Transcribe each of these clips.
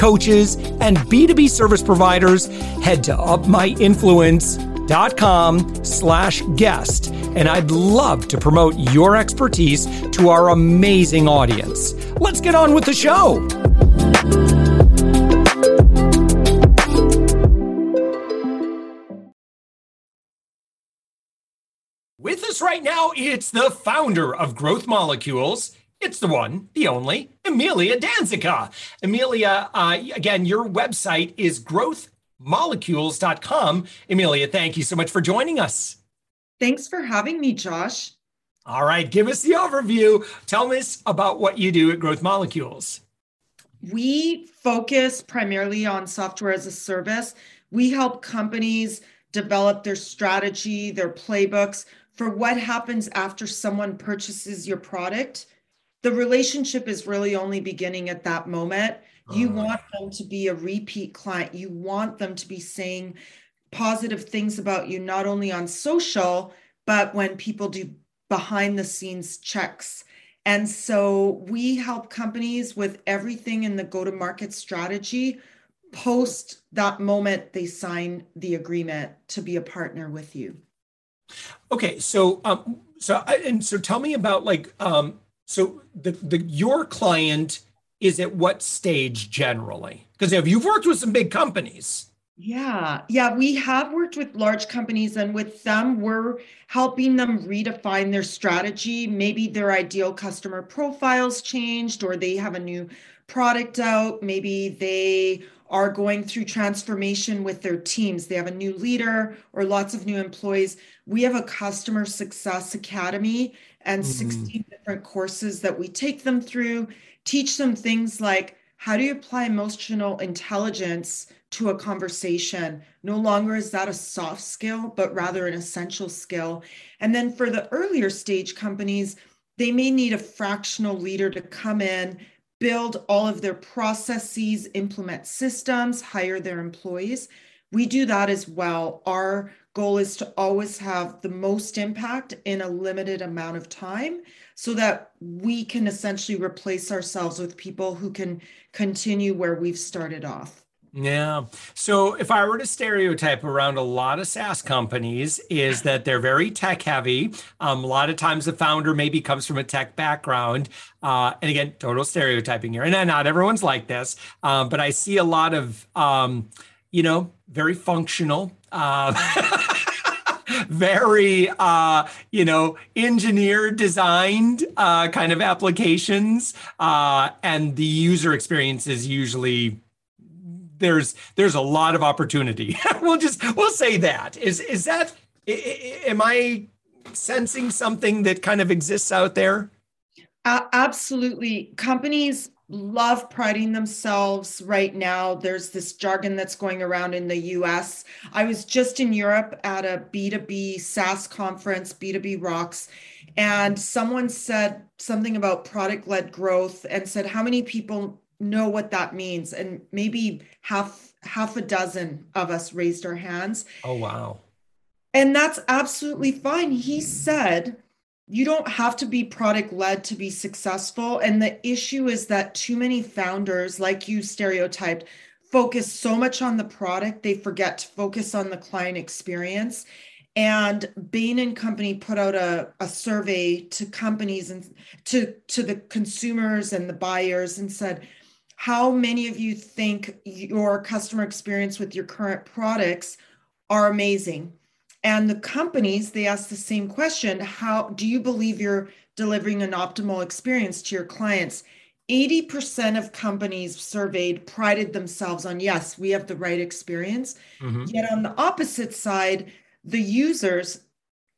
coaches, and B2B service providers, head to upmyinfluence.com slash guest. And I'd love to promote your expertise to our amazing audience. Let's get on with the show. With us right now, it's the founder of Growth Molecules. It's the one, the only, Emilia D'Anzica. Emilia, uh, again, your website is growthmolecules.com. Emilia, thank you so much for joining us. Thanks for having me, Josh. All right, give us the overview. Tell us about what you do at Growth Molecules. We focus primarily on software as a service. We help companies develop their strategy, their playbooks for what happens after someone purchases your product the relationship is really only beginning at that moment. You uh, want them to be a repeat client. You want them to be saying positive things about you, not only on social, but when people do behind the scenes checks. And so we help companies with everything in the go to market strategy post that moment they sign the agreement to be a partner with you. Okay, so um, so and so tell me about like um, so the, the your client is at what stage generally? Because if you've worked with some big companies. Yeah, yeah, we have worked with large companies, and with them, we're helping them redefine their strategy. Maybe their ideal customer profiles changed, or they have a new product out. Maybe they are going through transformation with their teams. They have a new leader or lots of new employees. We have a customer success academy and mm-hmm. 16 different courses that we take them through, teach them things like how do you apply emotional intelligence to a conversation? No longer is that a soft skill, but rather an essential skill. And then for the earlier stage companies, they may need a fractional leader to come in, build all of their processes, implement systems, hire their employees. We do that as well. Our goal is to always have the most impact in a limited amount of time so that we can essentially replace ourselves with people who can continue where we've started off. Yeah. So if I were to stereotype around a lot of SaaS companies, is that they're very tech heavy. Um, a lot of times the founder maybe comes from a tech background. Uh, and again, total stereotyping here. And not everyone's like this, um, but I see a lot of, um, you know, very functional. Uh, very uh, you know engineer designed uh, kind of applications uh, and the user experience is usually there's there's a lot of opportunity we'll just we'll say that is is that am i sensing something that kind of exists out there uh, absolutely companies love priding themselves right now. There's this jargon that's going around in the US. I was just in Europe at a B2B SaaS conference, B2B Rocks, and someone said something about product led growth and said, How many people know what that means? And maybe half half a dozen of us raised our hands. Oh wow. And that's absolutely fine. He said you don't have to be product led to be successful. And the issue is that too many founders, like you stereotyped, focus so much on the product, they forget to focus on the client experience. And Bain and Company put out a, a survey to companies and to, to the consumers and the buyers and said, how many of you think your customer experience with your current products are amazing? And the companies, they ask the same question How do you believe you're delivering an optimal experience to your clients? 80% of companies surveyed prided themselves on, yes, we have the right experience. Mm-hmm. Yet on the opposite side, the users,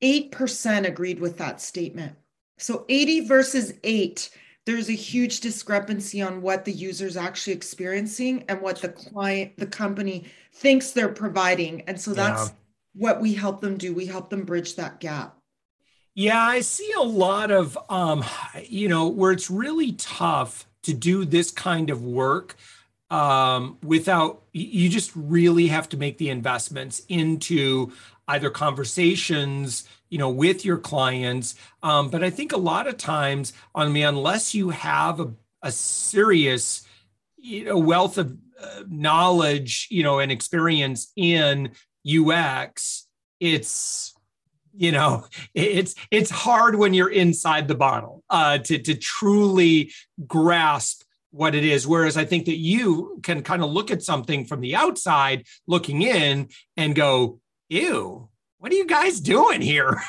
8% agreed with that statement. So 80 versus 8. there's a huge discrepancy on what the user is actually experiencing and what the client, the company thinks they're providing. And so that's yeah. What we help them do. We help them bridge that gap. Yeah, I see a lot of, um, you know, where it's really tough to do this kind of work um, without, you just really have to make the investments into either conversations you know with your clients um, but i think a lot of times i mean unless you have a, a serious you know wealth of uh, knowledge you know and experience in ux it's you know it's it's hard when you're inside the bottle uh, to to truly grasp what it is. Whereas i think that you can kind of look at something from the outside looking in and go ew what are you guys doing here?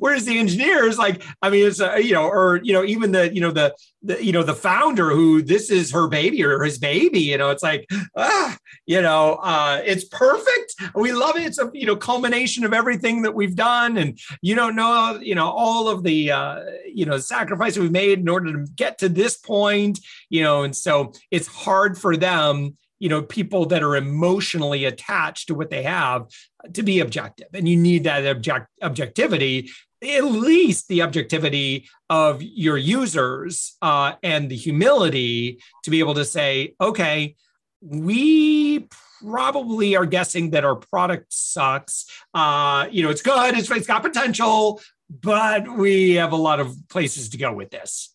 Whereas the engineers, like, I mean, it's a, you know, or you know, even the you know the, the you know the founder who this is her baby or his baby, you know, it's like, ah, you know, uh, it's perfect. We love it. It's a you know culmination of everything that we've done, and you don't know, you know, all of the uh, you know sacrifice we've made in order to get to this point, you know, and so it's hard for them you know people that are emotionally attached to what they have to be objective. And you need that object objectivity at least the objectivity of your users uh, and the humility to be able to say okay we probably are guessing that our product sucks. Uh, you know it's good it's, it's got potential but we have a lot of places to go with this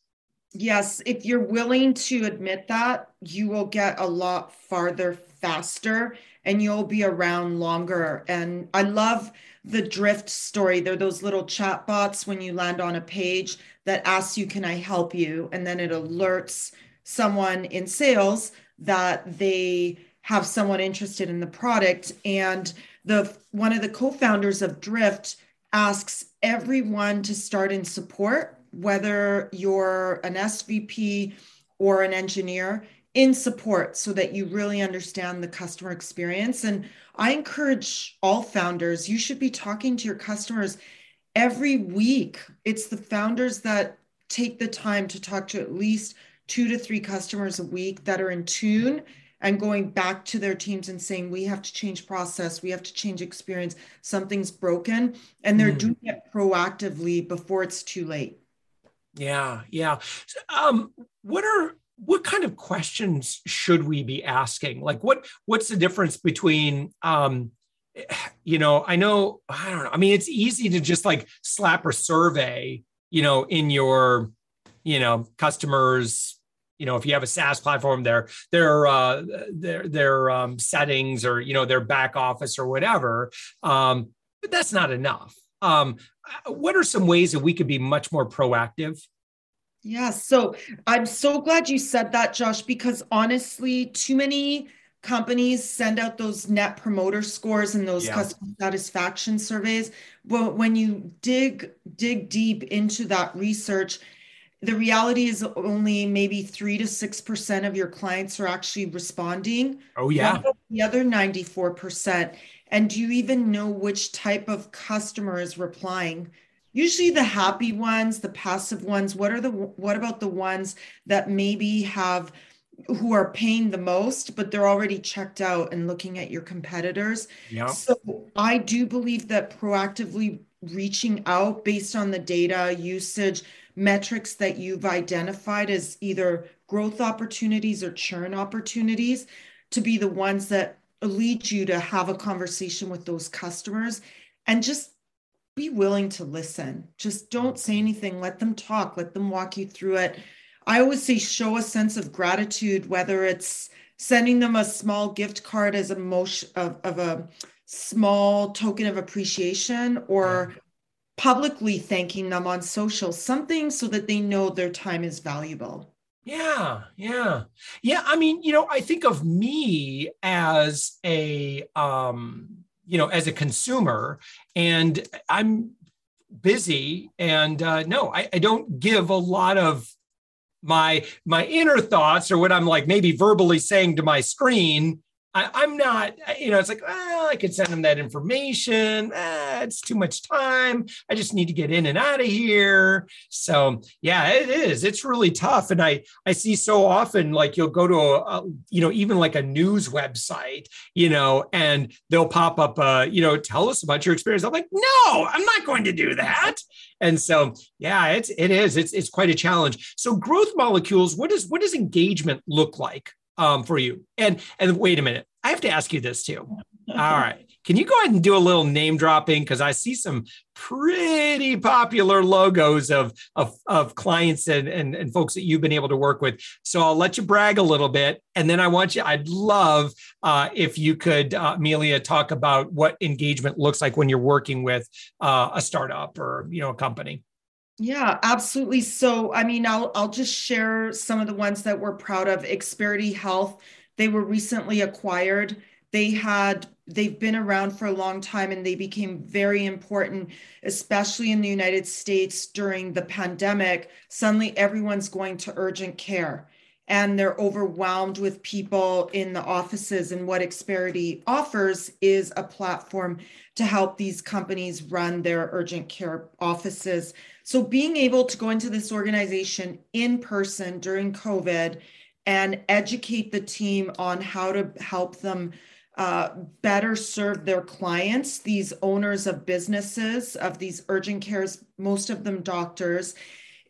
Yes, if you're willing to admit that, you will get a lot farther faster and you'll be around longer. And I love the drift story. They're those little chat bots when you land on a page that asks you, Can I help you? And then it alerts someone in sales that they have someone interested in the product. And the one of the co-founders of Drift asks everyone to start in support whether you're an SVP or an engineer, in support so that you really understand the customer experience. And I encourage all founders, you should be talking to your customers every week. It's the founders that take the time to talk to at least two to three customers a week that are in tune and going back to their teams and saying we have to change process we have to change experience something's broken and they're mm. doing it proactively before it's too late yeah, yeah. Um, what are what kind of questions should we be asking? Like, what what's the difference between um, you know, I know, I don't know. I mean, it's easy to just like slap a survey, you know, in your, you know, customers, you know, if you have a SaaS platform, their their uh, their their um, settings or you know their back office or whatever. Um, but that's not enough. Um, what are some ways that we could be much more proactive? Yeah, so I'm so glad you said that, Josh, because honestly, too many companies send out those net promoter scores and those yeah. customer satisfaction surveys. But when you dig dig deep into that research, the reality is only maybe three to six percent of your clients are actually responding. Oh yeah. The other 94%. And do you even know which type of customer is replying? Usually the happy ones, the passive ones, what are the what about the ones that maybe have who are paying the most, but they're already checked out and looking at your competitors. Yeah. So I do believe that proactively reaching out based on the data usage metrics that you've identified as either growth opportunities or churn opportunities to be the ones that lead you to have a conversation with those customers and just be willing to listen. Just don't say anything. Let them talk. Let them walk you through it. I always say show a sense of gratitude, whether it's sending them a small gift card as a motion of, of a small token of appreciation or mm-hmm. Publicly thanking them on social, something so that they know their time is valuable. Yeah, yeah. Yeah, I mean, you know, I think of me as a um, you know, as a consumer and I'm busy and uh no, I, I don't give a lot of my my inner thoughts or what I'm like maybe verbally saying to my screen I, am not, you know, it's like, ah, I could send them that information. Eh, it's too much time. I just need to get in and out of here. So yeah, it is. It's really tough. And I I see so often like you'll go to a, a you know even like a news website, you know, and they'll pop up, uh, you know, tell us about your experience. I'm like, no, I'm not going to do that. And so yeah, it's it is. It's it's quite a challenge. So growth molecules. What does what does engagement look like? um, for you. And and wait a minute, I have to ask you this too. All right. Can you go ahead and do a little name dropping? Because I see some pretty popular logos of, of, of clients and, and, and folks that you've been able to work with. So I'll let you brag a little bit. And then I want you, I'd love uh, if you could, uh, Amelia, talk about what engagement looks like when you're working with uh, a startup or, you know, a company. Yeah, absolutely. So, I mean, I'll I'll just share some of the ones that we're proud of. Experity Health, they were recently acquired. They had they've been around for a long time and they became very important, especially in the United States during the pandemic. Suddenly everyone's going to urgent care and they're overwhelmed with people in the offices. And what Experity offers is a platform to help these companies run their urgent care offices. So, being able to go into this organization in person during COVID and educate the team on how to help them uh, better serve their clients, these owners of businesses, of these urgent cares, most of them doctors,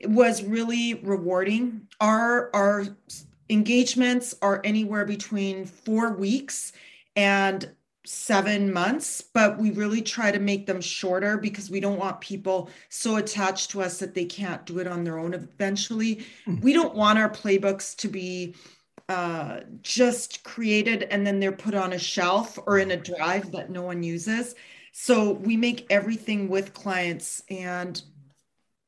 was really rewarding. Our our engagements are anywhere between four weeks and seven months, but we really try to make them shorter because we don't want people so attached to us that they can't do it on their own eventually. Mm-hmm. We don't want our playbooks to be uh, just created and then they're put on a shelf or in a drive that no one uses. So we make everything with clients and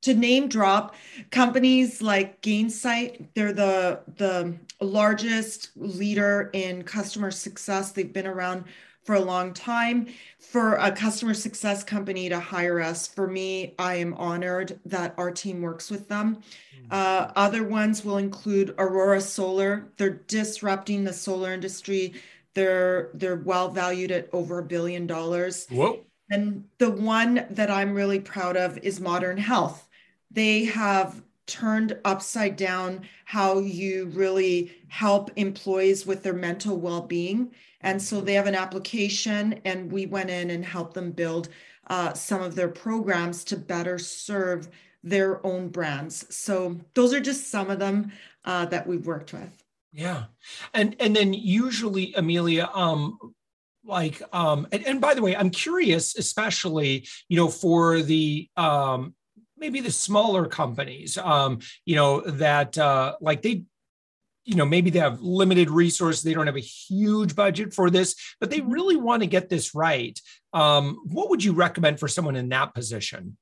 to name drop companies like Gainsight, they're the the largest leader in customer success. They've been around for a long time. For a customer success company to hire us, for me, I am honored that our team works with them. Mm-hmm. Uh, other ones will include Aurora Solar. They're disrupting the solar industry. They're they're well valued at over a billion dollars. Whoa. And the one that I'm really proud of is Modern Health they have turned upside down how you really help employees with their mental well-being. And so they have an application and we went in and helped them build uh, some of their programs to better serve their own brands. So those are just some of them uh, that we've worked with. Yeah. And and then usually amelia um like um and, and by the way i'm curious especially you know for the um maybe the smaller companies, um, you know, that uh, like they you know maybe they have limited resources they don't have a huge budget for this but they mm-hmm. really want to get this right um, what would you recommend for someone in that position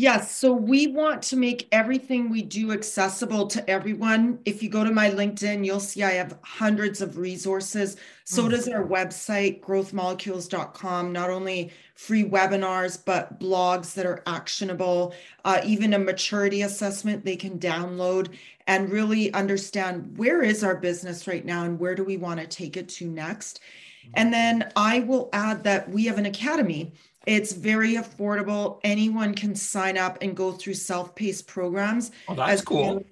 Yes. So we want to make everything we do accessible to everyone. If you go to my LinkedIn, you'll see I have hundreds of resources. So mm. does our website, growthmolecules.com, not only free webinars, but blogs that are actionable, uh, even a maturity assessment they can download and really understand where is our business right now and where do we want to take it to next. And then I will add that we have an academy it's very affordable. Anyone can sign up and go through self-paced programs. Oh, that's cool. Well,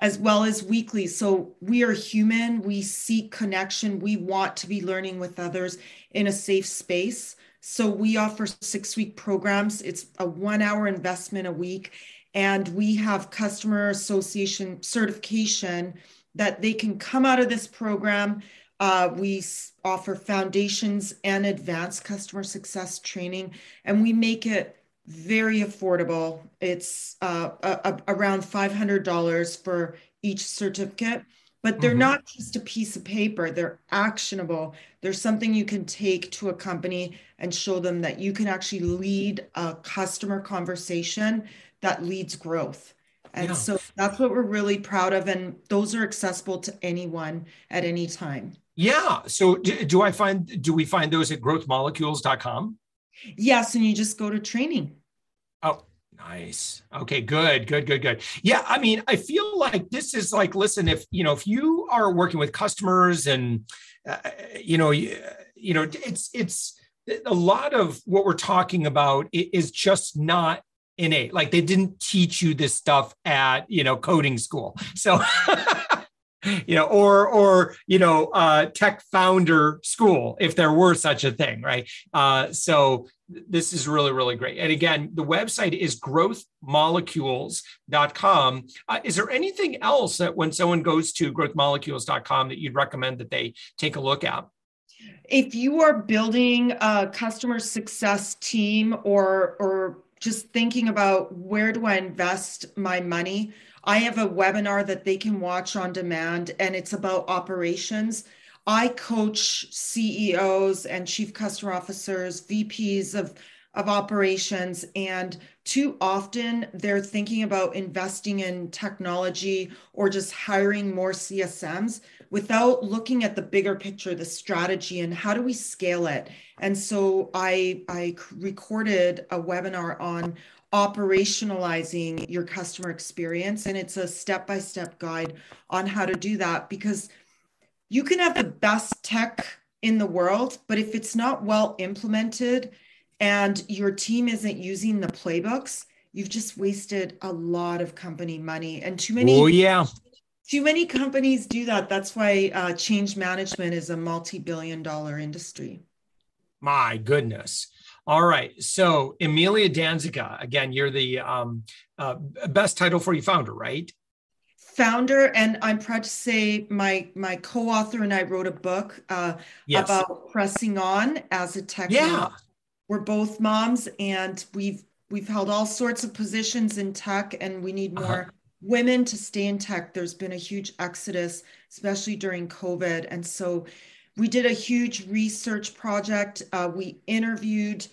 as well as weekly. So we are human. We seek connection. We want to be learning with others in a safe space. So we offer six-week programs. It's a one-hour investment a week, and we have customer association certification that they can come out of this program uh, we offer foundations and advanced customer success training, and we make it very affordable. It's uh, a, a, around $500 for each certificate, but they're mm-hmm. not just a piece of paper, they're actionable. There's something you can take to a company and show them that you can actually lead a customer conversation that leads growth. And yeah. so that's what we're really proud of. And those are accessible to anyone at any time. Yeah. So do, do, I find do we find those at growthmolecules.com? Yes, and you just go to training. Oh, nice. Okay, good, good, good, good. Yeah, I mean, I feel like this is like listen, if you know, if you are working with customers and uh, you know, you, you know, it's it's a lot of what we're talking about is just not innate. Like they didn't teach you this stuff at, you know, coding school. So, you know, or, or, you know, uh, tech founder school, if there were such a thing, right? Uh, so this is really, really great. And again, the website is growthmolecules.com. Uh, is there anything else that when someone goes to growthmolecules.com that you'd recommend that they take a look at? If you are building a customer success team or, or just thinking about where do I invest my money, I have a webinar that they can watch on demand, and it's about operations. I coach CEOs and chief customer officers, VPs of, of operations, and too often they're thinking about investing in technology or just hiring more CSMs without looking at the bigger picture, the strategy, and how do we scale it. And so I, I recorded a webinar on operationalizing your customer experience. And it's a step by step guide on how to do that because you can have the best tech in the world, but if it's not well implemented and your team isn't using the playbooks, you've just wasted a lot of company money and too many. Oh, yeah. Too many companies do that. That's why uh, change management is a multi billion dollar industry. My goodness. All right. So, Emilia D'Anzica, again, you're the um, uh, best title for you founder, right? founder and i'm proud to say my my co-author and i wrote a book uh, yes. about pressing on as a tech yeah mom. we're both moms and we've we've held all sorts of positions in tech and we need more uh-huh. women to stay in tech there's been a huge exodus especially during covid and so we did a huge research project. Uh, we interviewed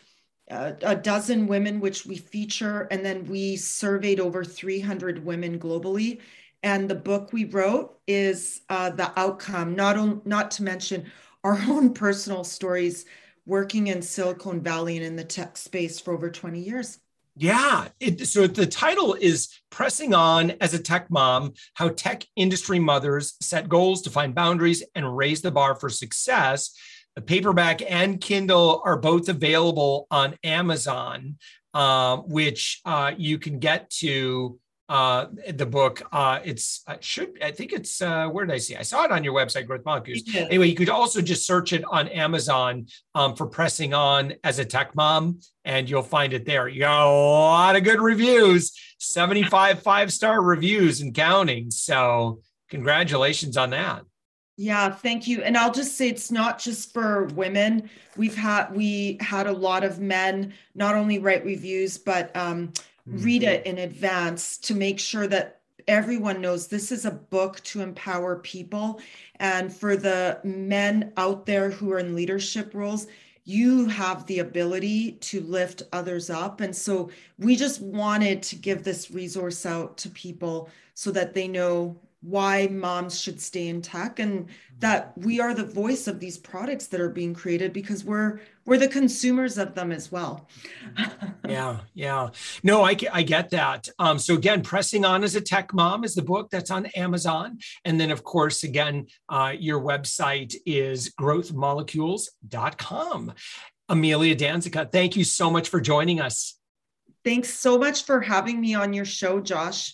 uh, a dozen women which we feature and then we surveyed over 300 women globally. And the book we wrote is uh, the outcome. Not on, not to mention our own personal stories working in silicon valley and in the tech space for over 20 years yeah it, so the title is pressing on as a tech mom how tech industry mothers set goals to find boundaries and raise the bar for success. The paperback and kindle are both available on amazon uh, which uh, you can get to uh, the book. Uh, it's uh, should I think it's uh, where did I see? I saw it on your website, Growth Molecules. Yeah. Anyway, you could also just search it on Amazon um, for pressing on as a tech mom, and you'll find it there. You got a lot of good reviews, 75 five star reviews and counting. So congratulations on that. Yeah, thank you. And I'll just say it's not just for women. We've had we had a lot of men not only write reviews, but um, read mm-hmm. it in advance to make sure that everyone knows this is a book to empower people. And for the men out there who are in leadership roles, you have the ability to lift others up. And so we just wanted to give this resource out to people so that they know why moms should stay in tech and that we are the voice of these products that are being created because we're we're the consumers of them as well. Yeah yeah. No I, I get that. Um, so again pressing on as a tech mom is the book that's on amazon. And then of course again uh, your website is growthmolecules.com amelia d'anzica thank you so much for joining us. Thanks so much for having me on your show josh